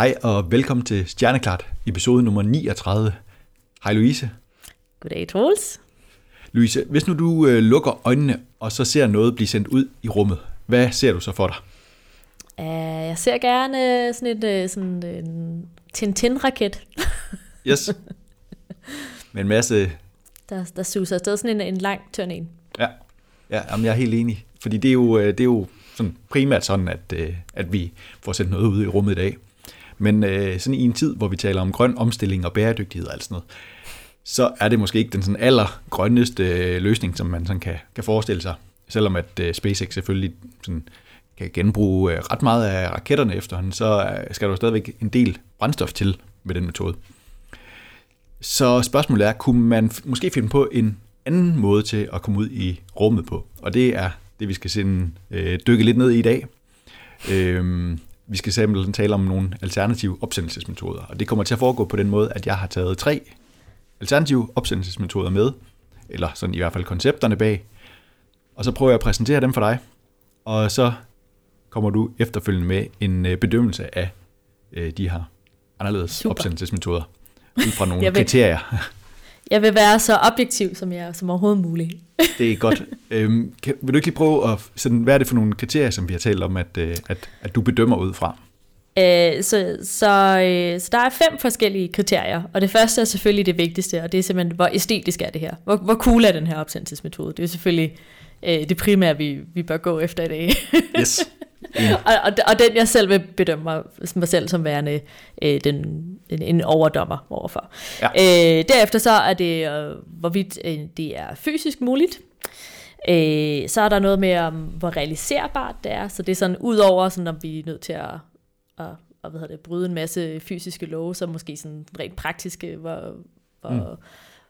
Hej og velkommen til Stjerneklart, episode nummer 39. Hej Louise. Goddag Troels. Louise, hvis nu du øh, lukker øjnene, og så ser noget blive sendt ud i rummet, hvad ser du så for dig? Uh, jeg ser gerne sådan et øh, sådan en Tintin-raket. yes. Med en masse... Der, der suser afsted sådan en, en lang tørn en. Ja, ja jamen, jeg er helt enig. Fordi det er jo, øh, det er jo sådan primært sådan, at, øh, at vi får sendt noget ud i rummet i dag. Men øh, sådan i en tid, hvor vi taler om grøn omstilling og bæredygtighed og alt sådan noget, så er det måske ikke den sådan allergrønneste øh, løsning, som man sådan kan, kan forestille sig. Selvom at øh, SpaceX selvfølgelig sådan kan genbruge øh, ret meget af raketterne efterhånden, så øh, skal der jo stadigvæk en del brændstof til med den metode. Så spørgsmålet er, kunne man måske finde på en anden måde til at komme ud i rummet på? Og det er det, vi skal sådan, øh, dykke lidt ned i i dag. Øh, vi skal simpelthen tale om nogle alternative opsendelsesmetoder, og det kommer til at foregå på den måde, at jeg har taget tre alternative opsendelsesmetoder med, eller sådan i hvert fald koncepterne bag, og så prøver jeg at præsentere dem for dig, og så kommer du efterfølgende med en øh, bedømmelse af øh, de her anderledes Super. opsendelsesmetoder, ud fra nogle kriterier. Jeg vil være så objektiv, som jeg som overhovedet muligt. det er godt. Øhm, kan, vil du ikke lige prøve at, sådan, hvad er det for nogle kriterier, som vi har talt om, at, øh, at, at du bedømmer ud fra? Øh, så, så, øh, så der er fem forskellige kriterier, og det første er selvfølgelig det vigtigste, og det er simpelthen, hvor æstetisk er det her? Hvor, hvor cool er den her opsendelsesmetode? Det er selvfølgelig øh, det primære, vi, vi bør gå efter i dag. yes. og, og, og den jeg selv vil bedømme mig, mig selv som værende øh, den, en, en overdommer overfor. Ja. Øh, derefter så er det, øh, hvorvidt øh, det er fysisk muligt. Øh, så er der noget med, om, hvor realiserbart det er. Så det er sådan, udover sådan, om vi er nødt til at, at, at hvad det, bryde en masse fysiske love, så måske sådan rent praktiske, hvor, hvor, mm.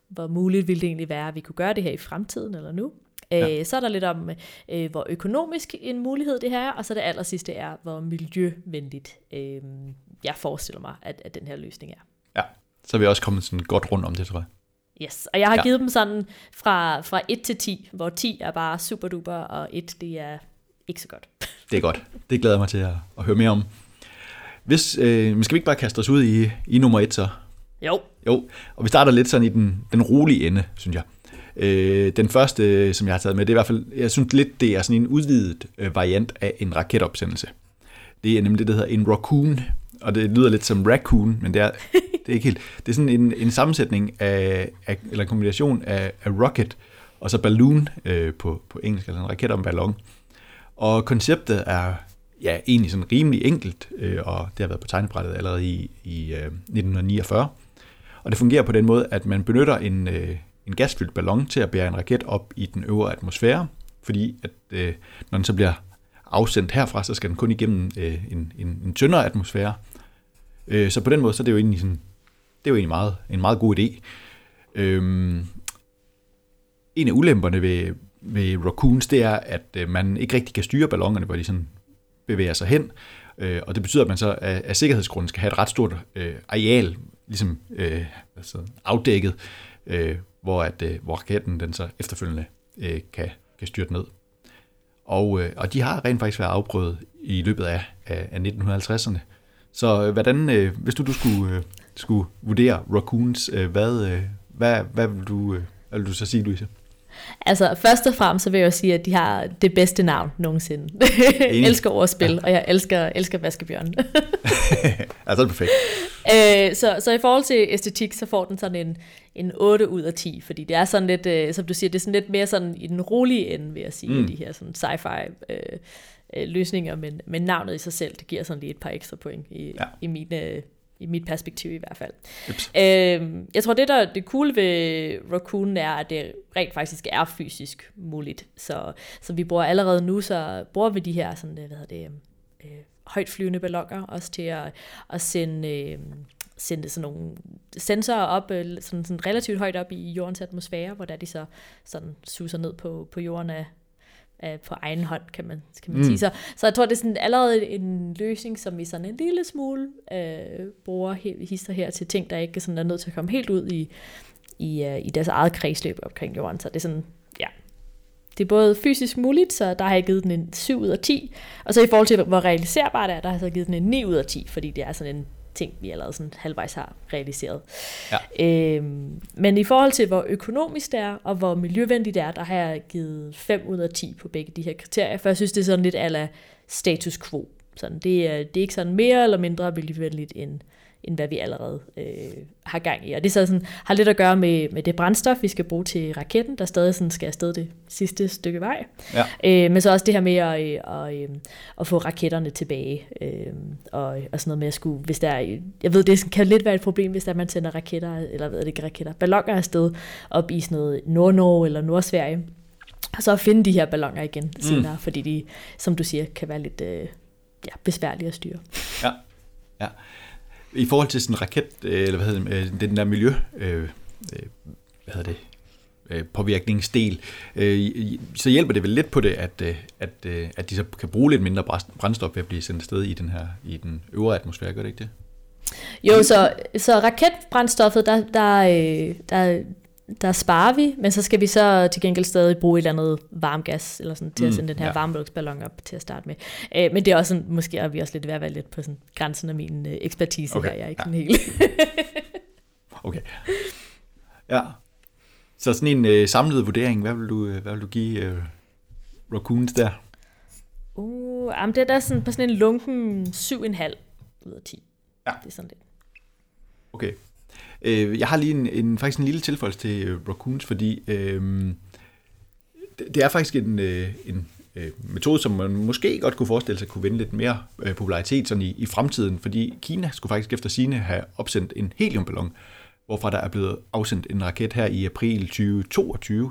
hvor muligt ville det egentlig være, at vi kunne gøre det her i fremtiden eller nu. Ja. Øh, så er der lidt om, øh, hvor økonomisk en mulighed det her er, og så det aller sidste er, hvor miljøvenligt øh, jeg forestiller mig, at, at den her løsning er. Ja, så er vi også kommet sådan godt rundt om det, tror jeg. Yes, og jeg har ja. givet dem sådan fra, fra 1 til 10, hvor 10 er bare super duper, og 1 det er ikke så godt. Det er godt. Det glæder jeg mig til at, at høre mere om. Hvis, øh, skal vi ikke bare kaste os ud i, i nummer 1 så? Jo. Jo, og vi starter lidt sådan i den, den rolige ende, synes jeg. Øh, den første, som jeg har taget med, det er i hvert fald, jeg synes lidt, det er sådan en udvidet øh, variant af en raketopsendelse. Det er nemlig det, der hedder en raccoon, og det lyder lidt som raccoon, men det er, det er ikke helt. Det er sådan en, en sammensætning af, af, eller en kombination af, af rocket og så balloon øh, på, på engelsk, altså en raket og en ballon. Og konceptet er ja, egentlig sådan rimelig enkelt, øh, og det har været på tegnebrættet allerede i, i øh, 1949. Og det fungerer på den måde, at man benytter en, øh, en gasfyldt ballon til at bære en raket op i den øvre atmosfære, fordi at, øh, når den så bliver afsendt herfra, så skal den kun igennem øh, en, en, en tyndere atmosfære. Øh, så på den måde, så er det jo egentlig, sådan, det er jo egentlig meget, en meget god idé. Øh, en af ulemperne ved, ved Raccoons, det er, at øh, man ikke rigtig kan styre ballongerne, hvor de sådan bevæger sig hen. Øh, og det betyder, at man så af, af sikkerhedsgrunden skal have et ret stort øh, areal ligesom øh, altså afdækket, øh, hvor, at, øh, hvor raketten den så efterfølgende øh, kan, kan styrte ned. Og, øh, og de har rent faktisk været afprøvet i løbet af, af, af 1950'erne. Så øh, hvordan, øh, hvis du, du skulle, øh, skulle vurdere Raccoons, øh, hvad, øh, hvad, hvad, vil du, øh, hvad vil du så sige, Louise? Altså, først og fremmest så vil jeg sige, at de har det bedste navn nogensinde. jeg elsker ordspil, ja. og jeg elsker, elsker vaskebjørn. altså, det er perfekt. Øh, så, så i forhold til æstetik, så får den sådan en, en 8 ud af 10, fordi det er sådan lidt, øh, som du siger, det er sådan lidt mere sådan i den rolige ende, vil jeg sige, mm. de her sådan sci-fi øh, øh, løsninger, men, men navnet i sig selv, det giver sådan lige et par ekstra point i, ja. i mine i mit perspektiv i hvert fald. Øhm, jeg tror, det der det cool ved Raccoon er, at det rent faktisk er fysisk muligt. Så, så vi bruger allerede nu, så bruger vi de her sådan, hvad hedder det, øh, højtflyvende ballonger også til at, at sende, øh, sende sådan nogle sensorer op, øh, sådan, sådan relativt højt op i jordens atmosfære, hvor der de så sådan suser ned på, på jorden af, af, på egen hånd, kan man, kan man mm. sige. Så, så jeg tror, det er sådan allerede en løsning, som vi sådan en lille smule øh, bruger hister her til ting, der ikke sådan er nødt til at komme helt ud i, i, uh, i deres eget kredsløb omkring jorden. Så det er sådan, ja, det er både fysisk muligt, så der har jeg givet den en 7 ud af 10, og så i forhold til, hvor realiserbart det er, der har jeg så givet den en 9 ud af 10, fordi det er sådan en ting, vi allerede sådan halvvejs har realiseret. Ja. Øhm, men i forhold til, hvor økonomisk det er, og hvor miljøvenligt det er, der har jeg givet 5 ud af 10 på begge de her kriterier, for jeg synes, det er sådan lidt ala status quo. Sådan, det, er, det er ikke sådan mere eller mindre miljøvenligt end, end hvad vi allerede øh, har gang i. Og det så sådan, har lidt at gøre med, med det brændstof, vi skal bruge til raketten, der stadig sådan skal afsted det sidste stykke vej. Ja. Øh, men så også det her med at, at, at, øh, at få raketterne tilbage. Øh, og, og sådan noget med at skulle, hvis der er, jeg ved, det kan lidt være et problem, hvis der man sender raketter, eller ved det ikke raketter, ballonger afsted op i sådan noget Nord-Norge eller Nordsverige. Og så at finde de her ballonger igen mm. senere, fordi de, som du siger, kan være lidt øh, ja, besværlige at styre. Ja, ja. I forhold til sådan en raket, øh, eller hvad hedder det, øh, den der miljø, øh, øh hvad hedder det, påvirkningsdel, så hjælper det vel lidt på det, at, at, at de så kan bruge lidt mindre brændstof ved at blive sendt afsted i den her i den øvre atmosfære, gør det ikke det? Jo, så, så raketbrændstoffet, der, der, der, der sparer vi, men så skal vi så til gengæld stadig bruge et eller andet varmgas, eller sådan, til mm, at sende den her ja. varmluftsballon op til at starte med. Øh, men det er også sådan, måske er vi også lidt ved at være lidt på sådan, grænsen af min øh, ekspertise okay. her. Jeg er ikke ja. helt... okay. Ja. Så sådan en øh, samlet vurdering, hvad vil du, øh, hvad vil du give øh, Raccoons der? Uh, jamen det er da sådan, på sådan en lunken 7,5 ud af 10. Ja. Det er sådan lidt. Okay. Øh, jeg har lige en, en, faktisk en lille tilføjelse til øh, Raccoons, fordi øh, det, det er faktisk en, øh, en øh, metode, som man måske godt kunne forestille sig kunne vinde lidt mere øh, popularitet sådan i, i fremtiden, fordi Kina skulle faktisk efter sine have opsendt en heliumballon, hvorfra der er blevet afsendt en raket her i april 2022.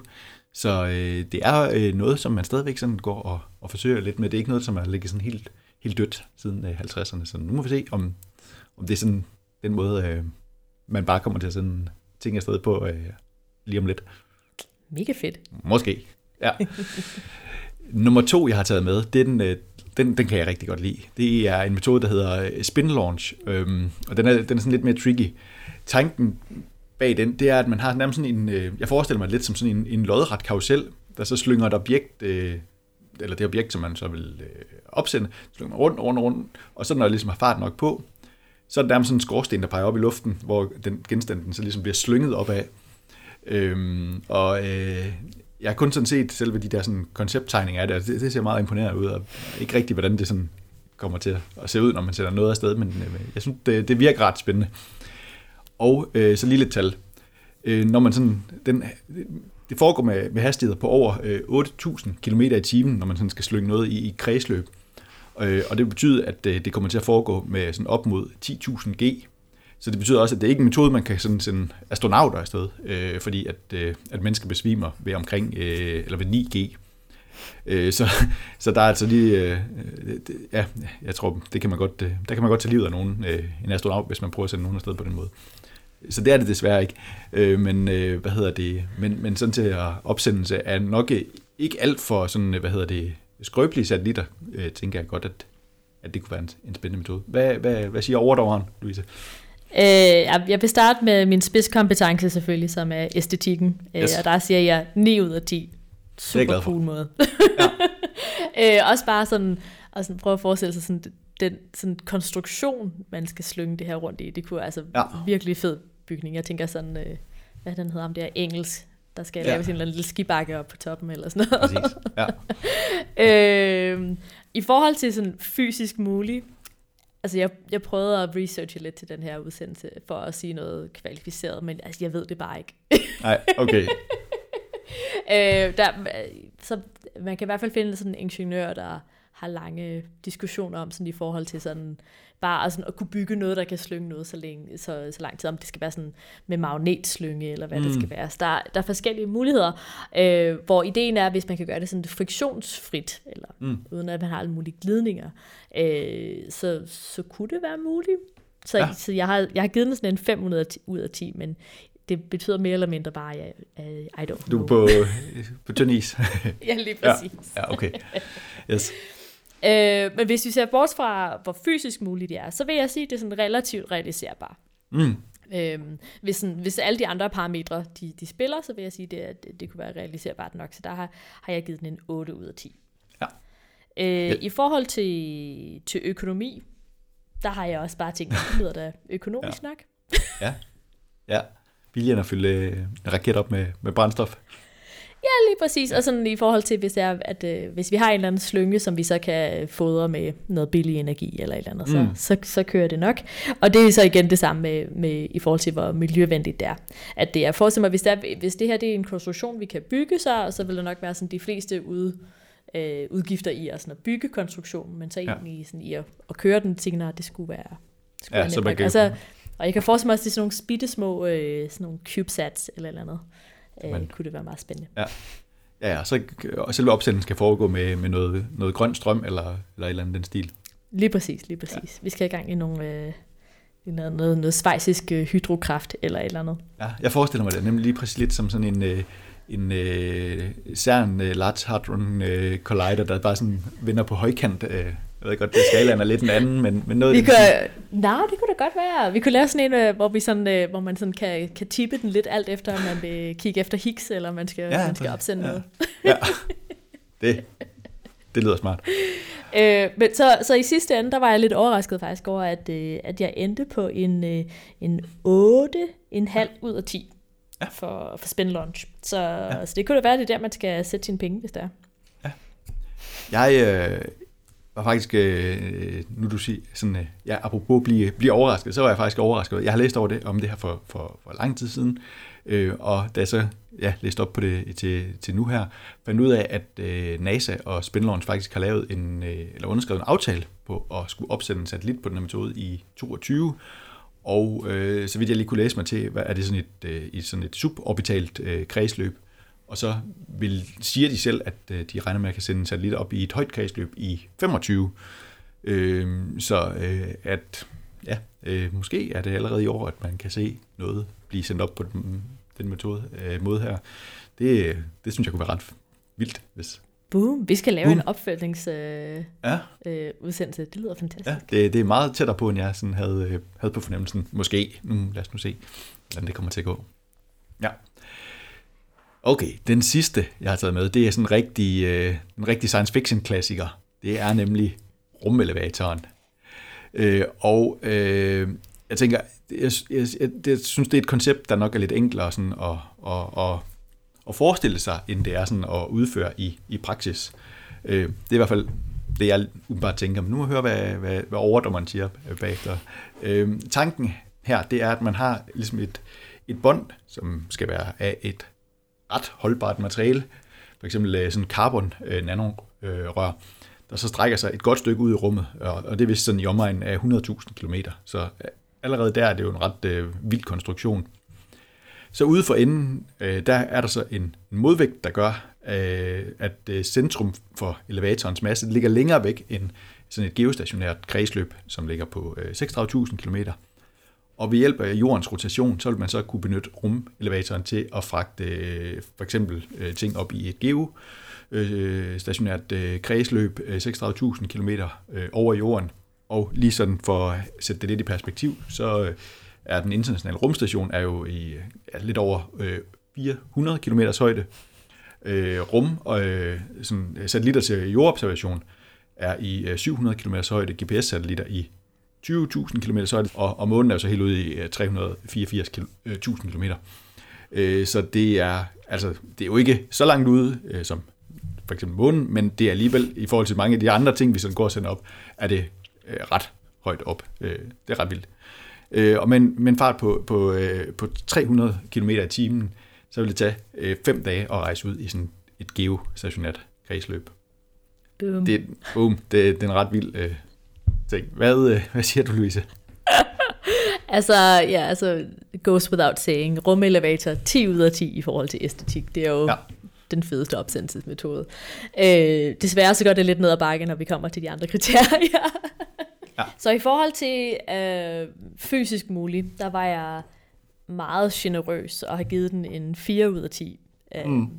Så øh, det er øh, noget, som man stadigvæk sådan går og, og forsøger lidt med. Det er ikke noget, som har ligget sådan helt, helt dødt siden øh, 50'erne. Så nu må vi se, om, om det er sådan den måde, øh, man bare kommer til at sende ting afsted på øh, lige om lidt. Mega fedt. Måske, ja. Nummer to, jeg har taget med, den, øh, den, den kan jeg rigtig godt lide. Det er en metode, der hedder øh, spin launch, øhm, og den er, den er sådan lidt mere tricky. Tanken bag den, det er, at man har nærmest sådan en, øh, jeg forestiller mig lidt som sådan en, en lodret karusel, der så slynger et objekt, øh, eller det objekt, som man så vil øh, opsende, slynger rundt, rundt, rundt, og så når jeg ligesom har fart nok på, så er der sådan en skorsten, der peger op i luften, hvor den genstand den så ligesom bliver slynget op af. Øhm, og øh, jeg har kun sådan set selve de der sådan koncepttegninger af det, det, det ser meget imponerende ud, og ikke rigtigt, hvordan det sådan kommer til at se ud, når man sætter noget afsted, men øh, jeg synes, det, det virker ret spændende. Og øh, så lige lidt tal. Øh, når man sådan, den, det foregår med, med hastigheder på over øh, 8.000 km i timen, når man sådan skal slynge noget i, i kredsløb. Øh, og det betyder, at øh, det kommer til at foregå med sådan op mod 10.000 G. Så det betyder også, at det er ikke en metode, man kan sådan sende astronauter afsted, øh, fordi at, øh, at mennesker besvimer ved omkring, øh, eller ved 9G. Øh, så, så der er altså lige, øh, det, ja, jeg tror, det kan man godt, øh, der kan man godt tage livet af nogen, øh, en astronaut, hvis man prøver at sende nogen afsted på den måde. Så det er det desværre ikke. Øh, men øh, hvad hedder det? Men, men sådan til opsendelse er nok øh, ikke alt for sådan, øh, hvad hedder det, skrøbelige satellitter, øh, tænker jeg godt, at, at det kunne være en, en spændende metode. Hvad, hvad, hvad siger overdommeren, Louise? Øh, jeg vil starte med min spidskompetence selvfølgelig, som er æstetikken. Øh, yes. og der siger jeg 9 ud af 10. Super cool måde. ja. øh, også bare sådan, og sådan prøve at forestille sig sådan, den sådan konstruktion, man skal slynge det her rundt i. Det kunne altså ja. virkelig fed bygning. Jeg tænker sådan, øh, hvad den hedder, om det er engelsk der skal ja. laves en eller anden lille skibakke op på toppen eller sådan noget. Præcis. Ja. øh, I forhold til sådan fysisk muligt, altså jeg, jeg prøvede at researche lidt til den her udsendelse, for at sige noget kvalificeret, men altså jeg ved det bare ikke. Nej, okay. øh, der, så man kan i hvert fald finde sådan en ingeniør, der har lange diskussioner om sådan i forhold til sådan bare sådan at kunne bygge noget, der kan slynge noget så, længe, så, så lang tid, om det skal være sådan med magnetslynge, eller hvad mm. det skal være. Så der, der er forskellige muligheder, øh, hvor ideen er, hvis man kan gøre det sådan friktionsfrit, eller mm. uden at man har alle mulige glidninger, øh, så, så kunne det være muligt. Så, ja. så jeg, har, jeg har givet den sådan en 500 ud af 10, men det betyder mere eller mindre bare, at I, I don't know. Du er på, på tynd is. ja, lige præcis. Ja, ja okay. Yes. Øh, men hvis vi ser bort fra, hvor fysisk muligt det er, så vil jeg sige, at det er sådan relativt realiserbart. Mm. Øhm, hvis, sådan, hvis alle de andre parametre, de, de spiller, så vil jeg sige, at det, det, det kunne være realiserbart nok. Så der har, har jeg givet den en 8 ud af 10. Ja. Øh, ja. I forhold til, til økonomi, der har jeg også bare tænkt, det lyder da økonomisk ja. nok. ja, ja. Billigere at fylde øh, en raket op med, med brændstof. Ja, lige præcis. Og sådan i forhold til, hvis, det er, at, øh, hvis vi har en eller anden slynge, som vi så kan fodre med noget billig energi eller et eller andet, mm. så, så, så kører det nok. Og det er så igen det samme med, med i forhold til, hvor miljøvenligt det er. At det er, forestil mig, hvis, det er, hvis det her det er en konstruktion, vi kan bygge så, så vil det nok være sådan de fleste ud, øh, udgifter i at, sådan at bygge konstruktionen, men så ja. egentlig sådan i at, at køre den, at det skulle være, det skulle Ja, være så man kan- altså, og jeg kan forestille mig, at det er sådan nogle bitte små øh, sådan nogle CubeSats eller eller andet. Øh, Man- kunne det være meget spændende. Ja, ja så og selve opsendelsen skal foregå med, med noget, noget grøn strøm eller, eller et eller andet den stil. Lige præcis, lige præcis. Ja. Vi skal i gang i nogle, øh, i noget, noget, noget svejsisk øh, hydrokraft eller et eller andet. Ja, jeg forestiller mig det nemlig lige præcis lidt som sådan en, øh, en øh, CERN øh, Large Hadron øh, Collider, der bare sådan vender på højkant. Øh, jeg ved godt, det skalaen er lidt en anden, men, men noget Vi kan, nej, det kunne da godt være. Vi kunne lave sådan en, øh, hvor, vi sådan, øh, hvor man sådan kan, kan tippe den lidt alt efter, om man vil kigge efter Higgs, eller man skal, Ja, ja, man skal opsende Ja. noget. ja, det, det lyder smart. Øh, men så, så i sidste ende, der var jeg lidt overrasket faktisk over, at, øh, at jeg endte på en, øh, en 8, en halv ud af 10 Ja. for, for spin launch. Så, ja. så det kunne da være, det er der, man skal sætte sine penge, hvis det er. Jeg øh, var faktisk, øh, nu du siger, sådan, øh, ja, apropos blive, blive overrasket, så var jeg faktisk overrasket. Jeg har læst over det, om det her for, for, for lang tid siden, øh, og da jeg så ja, læste op på det til, til nu her, fandt ud af, at øh, NASA og Spin Launch faktisk har lavet en, øh, eller underskrevet en aftale på at skulle opsætte en satellit på den her metode i 22, og øh, så vidt jeg lige kunne læse mig til, hvad er det sådan et, øh, i sådan et suborbitalt øh, kredsløb, og så vil, siger de selv, at øh, de regner med at kan sende en satellit op i et højt kredsløb i 25. Øh, så øh, at, ja, øh, måske er det allerede i år, at man kan se noget blive sendt op på den, den metode, øh, måde her. Det, øh, det synes jeg kunne være ret vildt, hvis... Boom, vi skal lave Boom. en opfølgningsudsendelse. Ja, Øh, udsendelse. det lyder fantastisk. ja det, det er meget tættere på, end jeg sådan havde, øh, havde på fornemmelsen. Måske. Nu, lad os nu se, hvordan det kommer til at gå. Ja. Okay, den sidste, jeg har taget med, det er sådan en rigtig, øh, en rigtig science fiction klassiker. Det er nemlig rumelevatoren. Øh, og øh, jeg tænker, jeg, jeg, jeg, jeg synes, det er et koncept, der nok er lidt enklere sådan at, at, at, at forestille sig, end det er sådan at udføre i, i praksis. Øh, det er i hvert fald det, jeg bare tænker. Men nu må jeg høre, hvad, hvad, hvad overdommeren siger bagefter. Øh, tanken her, det er, at man har ligesom et, et bånd, som skal være af et ret holdbart materiale, for eksempel øh, sådan carbon øh, nanorør, øh, der så strækker sig et godt stykke ud i rummet, og, og det er vist sådan i omegnen af 100.000 km. Så allerede der er det jo en ret øh, vild konstruktion. Så ude for enden, øh, der er der så en, modvægt, der gør, øh, at øh, centrum for elevatorens masse ligger længere væk end sådan et geostationært kredsløb, som ligger på øh, 36.000 km. Og ved hjælp af jordens rotation, så vil man så kunne benytte rumelevatoren til at fragte øh, for eksempel øh, ting op i et geo øh, stationært kredsløb 36.000 km over jorden. Og lige sådan for at sætte det lidt i perspektiv, så er den internationale rumstation er jo i er lidt over 400 km højde. Rum og sådan, satellitter til jordobservation er i 700 km højde, GPS-satellitter i 20.000 km højde, og, og månen er jo så helt ude i øh, 384.000 km. Øh, så det er, altså, det er jo ikke så langt ude øh, som for eksempel månen, men det er alligevel, i forhold til mange af de andre ting, vi sådan går og sender op, er det øh, ret højt op. Øh, det er ret vildt. Øh, og med, en- med en fart på, på, øh, på 300 km i timen, så vil det tage øh, fem dage at rejse ud i sådan et geostationært kredsløb. Boom. Det, boom, det, det er en ret vild øh, ting. Hvad, øh, hvad siger du, Louise? Altså, ja, altså, goes without saying. Rumelevator, 10 ud af 10 i forhold til æstetik. Det er jo ja. den fedeste opsendelsesmetode. Øh, desværre så går det lidt ned ad bakke, når vi kommer til de andre kriterier. Ja. Så i forhold til øh, fysisk muligt, der var jeg meget generøs og har givet den en 4 ud af 10. Øh, Mm.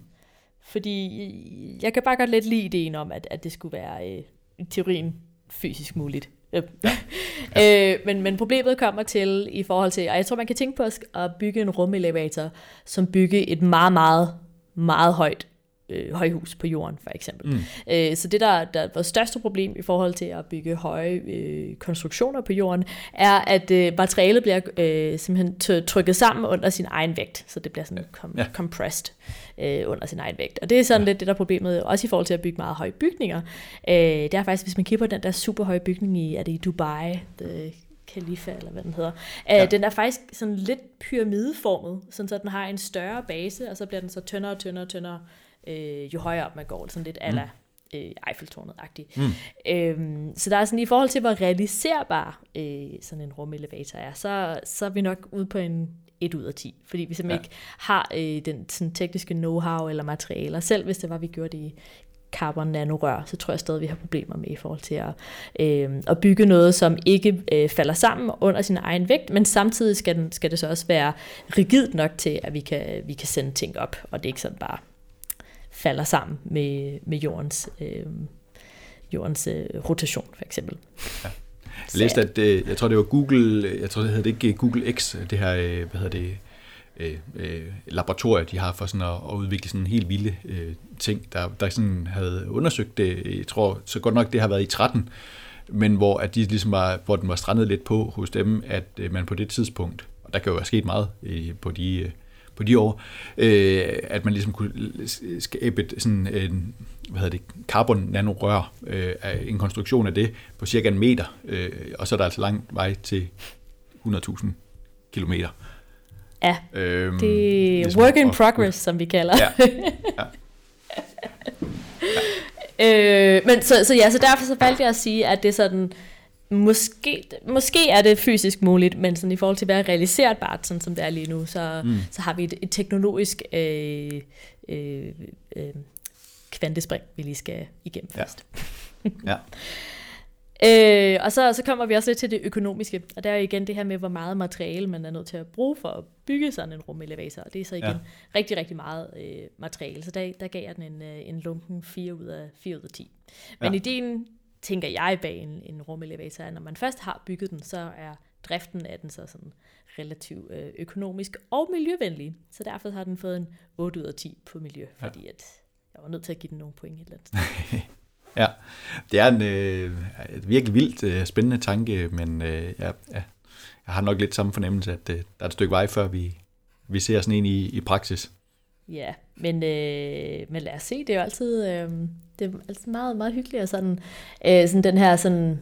Fordi jeg kan bare godt lidt lide ideen om, at, at det skulle være øh, i teorien fysisk muligt. Øh. øh, men, men problemet kommer til i forhold til, og jeg tror man kan tænke på at bygge en rumelevator, som bygge et meget, meget, meget højt øh, højhus på jorden, for eksempel. Mm. Øh, så det, der, der er vores største problem i forhold til at bygge høje øh, konstruktioner på jorden, er, at øh, materialet bliver øh, simpelthen trykket sammen under sin egen vægt, så det bliver sådan com- ja. compressed øh, under sin egen vægt. Og det er sådan ja. lidt det, der er problemet, også i forhold til at bygge meget høje bygninger. Øh, det er faktisk, hvis man kigger på den der super høje bygning i, er det i Dubai, det, Khalifa, eller hvad den hedder. Ja. den er faktisk sådan lidt pyramideformet, sådan så den har en større base, og så bliver den så tyndere og tyndere og tyndere, øh, jo højere op man går, sådan lidt ala mm. øh, Eiffeltårnet-agtigt. Mm. Øhm, så der er sådan, i forhold til, hvor realiserbar øh, sådan en rumelevator er, så, så er vi nok ude på en 1 ud af 10, fordi vi simpelthen ja. ikke har øh, den sådan, tekniske know-how eller materialer. Selv hvis det var, vi gjorde det i carbon nanorør, så tror jeg stadig, vi har problemer med i forhold til at, øh, at bygge noget, som ikke øh, falder sammen under sin egen vægt, men samtidig skal, den, skal det så også være rigidt nok til, at vi kan, vi kan sende ting op, og det ikke sådan bare falder sammen med, med jordens, øh, jordens øh, rotation, for eksempel. Ja. Jeg læste, at øh, jeg tror, det var Google, jeg tror, det hedder det ikke Google X, det her, øh, hvad hedder det, øh, øh, laboratorier, de har for sådan at, at udvikle sådan en helt vilde øh, ting, der, der sådan havde undersøgt det, jeg tror så godt nok det har været i 13, men hvor at de ligesom var, hvor den var strandet lidt på hos dem, at øh, man på det tidspunkt, og der kan jo være sket meget øh, på de øh, på de år, øh, at man ligesom kunne skabe et, sådan en, hvad hedder det, carbon nanorør, øh, en konstruktion af det på cirka en meter, øh, og så er der altså lang vej til 100.000 kilometer. Ja, øhm, det er ligesom, work in progress, som vi kalder. Ja, ja. ja. øh, men så, så ja, så derfor så valgte jeg at sige, at det er sådan, måske, måske er det fysisk muligt, men sådan i forhold til at være realiserbart, sådan som det er lige nu, så, mm. så har vi et, et teknologisk øh, øh, øh, kvantespring, vi lige skal igennem først. Ja. Øh, og så, så kommer vi også lidt til det økonomiske, og der er igen det her med, hvor meget materiale man er nødt til at bruge for at bygge sådan en rumelevator, og det er så igen ja. rigtig, rigtig meget øh, materiale, så der, der gav jeg den en, øh, en lunken 4 ud af, 4 ud af 10. Men ja. ideen, tænker jeg bag en, en rumelevator, er, når man først har bygget den, så er driften af den så sådan relativt øh, økonomisk og miljøvenlig, så derfor har den fået en 8 ud af 10 på miljø, fordi at jeg var nødt til at give den nogle point et eller andet Ja, det er en øh, et virkelig vildt øh, spændende tanke, men øh, ja, ja, jeg har nok lidt samme fornemmelse, at øh, der er et stykke vej, før vi, vi ser sådan en i, i praksis. Ja, men, øh, men lad os se, det er jo altid, øh, det er altid meget, meget hyggeligt, og sådan, øh, sådan den her sådan,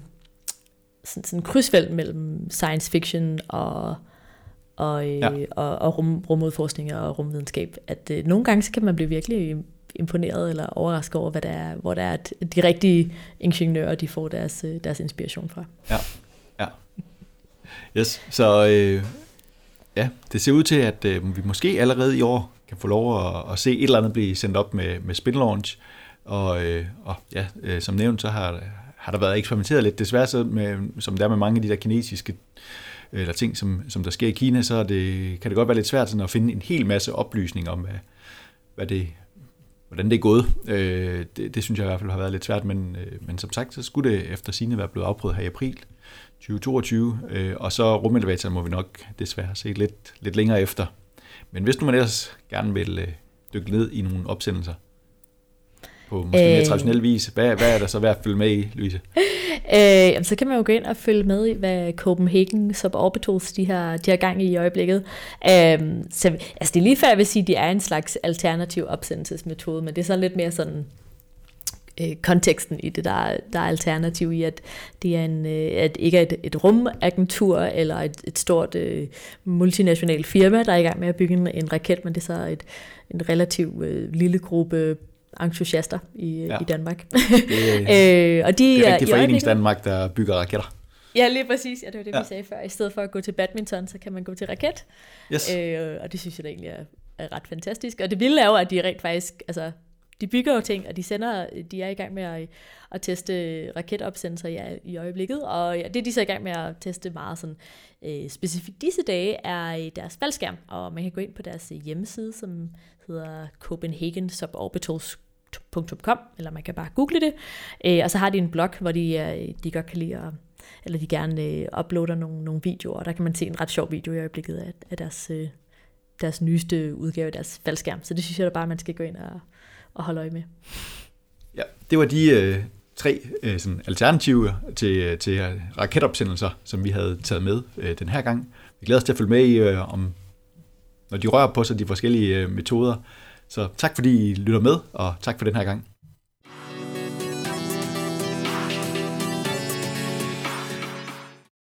sådan, sådan krydsfelt mellem science fiction og, og, øh, ja. og, og rum, rumudforskning og rumvidenskab, at øh, nogle gange så kan man blive virkelig imponeret eller overrasket over, hvad der er, hvor der er at de rigtige ingeniører, de får deres, øh, deres inspiration fra. Ja, ja. Yes, så øh, ja, det ser ud til, at øh, vi måske allerede i år kan få lov at, at se et eller andet blive sendt op med, med spin launch. Og, øh, og ja, øh, som nævnt, så har, har der været eksperimenteret lidt. Desværre, så med, som der er med mange af de der kinesiske øh, eller ting, som, som der sker i Kina, så det, kan det godt være lidt svært sådan at finde en hel masse oplysning om, hvad, hvad det, hvordan det er gået. Øh, det, det synes jeg i hvert fald har været lidt svært, men, øh, men som sagt, så skulle det efter sine være blevet afprøvet her i april 2022, øh, og så rumelevatoren må vi nok desværre se lidt, lidt længere efter. Men hvis nu man ellers gerne vil øh, dykke ned i nogle opsendelser, på måske mere øh. traditionel vis. Hvad, hvad er der så værd at følge med i, Louise? Øh, jamen, så kan man jo gå ind og følge med i, hvad Copenhagen Suborbitals de har, de har gang i i øjeblikket. Øh, så, altså det er lige før, jeg vil sige, at de er en slags alternativ opsendelsesmetode, men det er så lidt mere sådan øh, konteksten i det, der, der er alternativ i, at det er en, øh, at ikke er et, et rumagentur eller et, et stort øh, multinationalt firma, der er i gang med at bygge en, en raket, men det er så et, en relativt øh, lille gruppe entusiaster i, ja. i Danmark. Det, øh, og de, det er rigtig forenings Danmark, der bygger raketter. Ja, lige præcis. Ja, det var det, ja. vi sagde før. I stedet for at gå til badminton, så kan man gå til raket. Yes. Øh, og det synes jeg da egentlig er, er ret fantastisk. Og det vilde er jo, at de rent faktisk, altså, de bygger jo ting, og de sender, de er i gang med at, at teste raketopsendelser i, i øjeblikket, og ja, det er de så i gang med at teste meget sådan øh, specifikt disse dage, er øh, deres faldskærm, og man kan gå ind på deres øh, hjemmeside, som hedder Copenhagen Suborbitals .com, eller man kan bare google det. Øh, og så har de en blog, hvor de, øh, de godt kan lide at, eller de gerne øh, uploader nogle, nogle videoer, og der kan man se en ret sjov video i øjeblikket af, af deres, øh, deres nyeste udgave af deres faldskærm. Så det synes jeg da bare, man skal gå ind og, at holde øje med. Ja, det var de øh, tre øh, sådan alternativer til, øh, til raketopsendelser, som vi havde taget med øh, den her gang. Vi glæder os til at følge med i, øh, om, når de rører på sig de forskellige øh, metoder. Så tak fordi I lytter med, og tak for den her gang.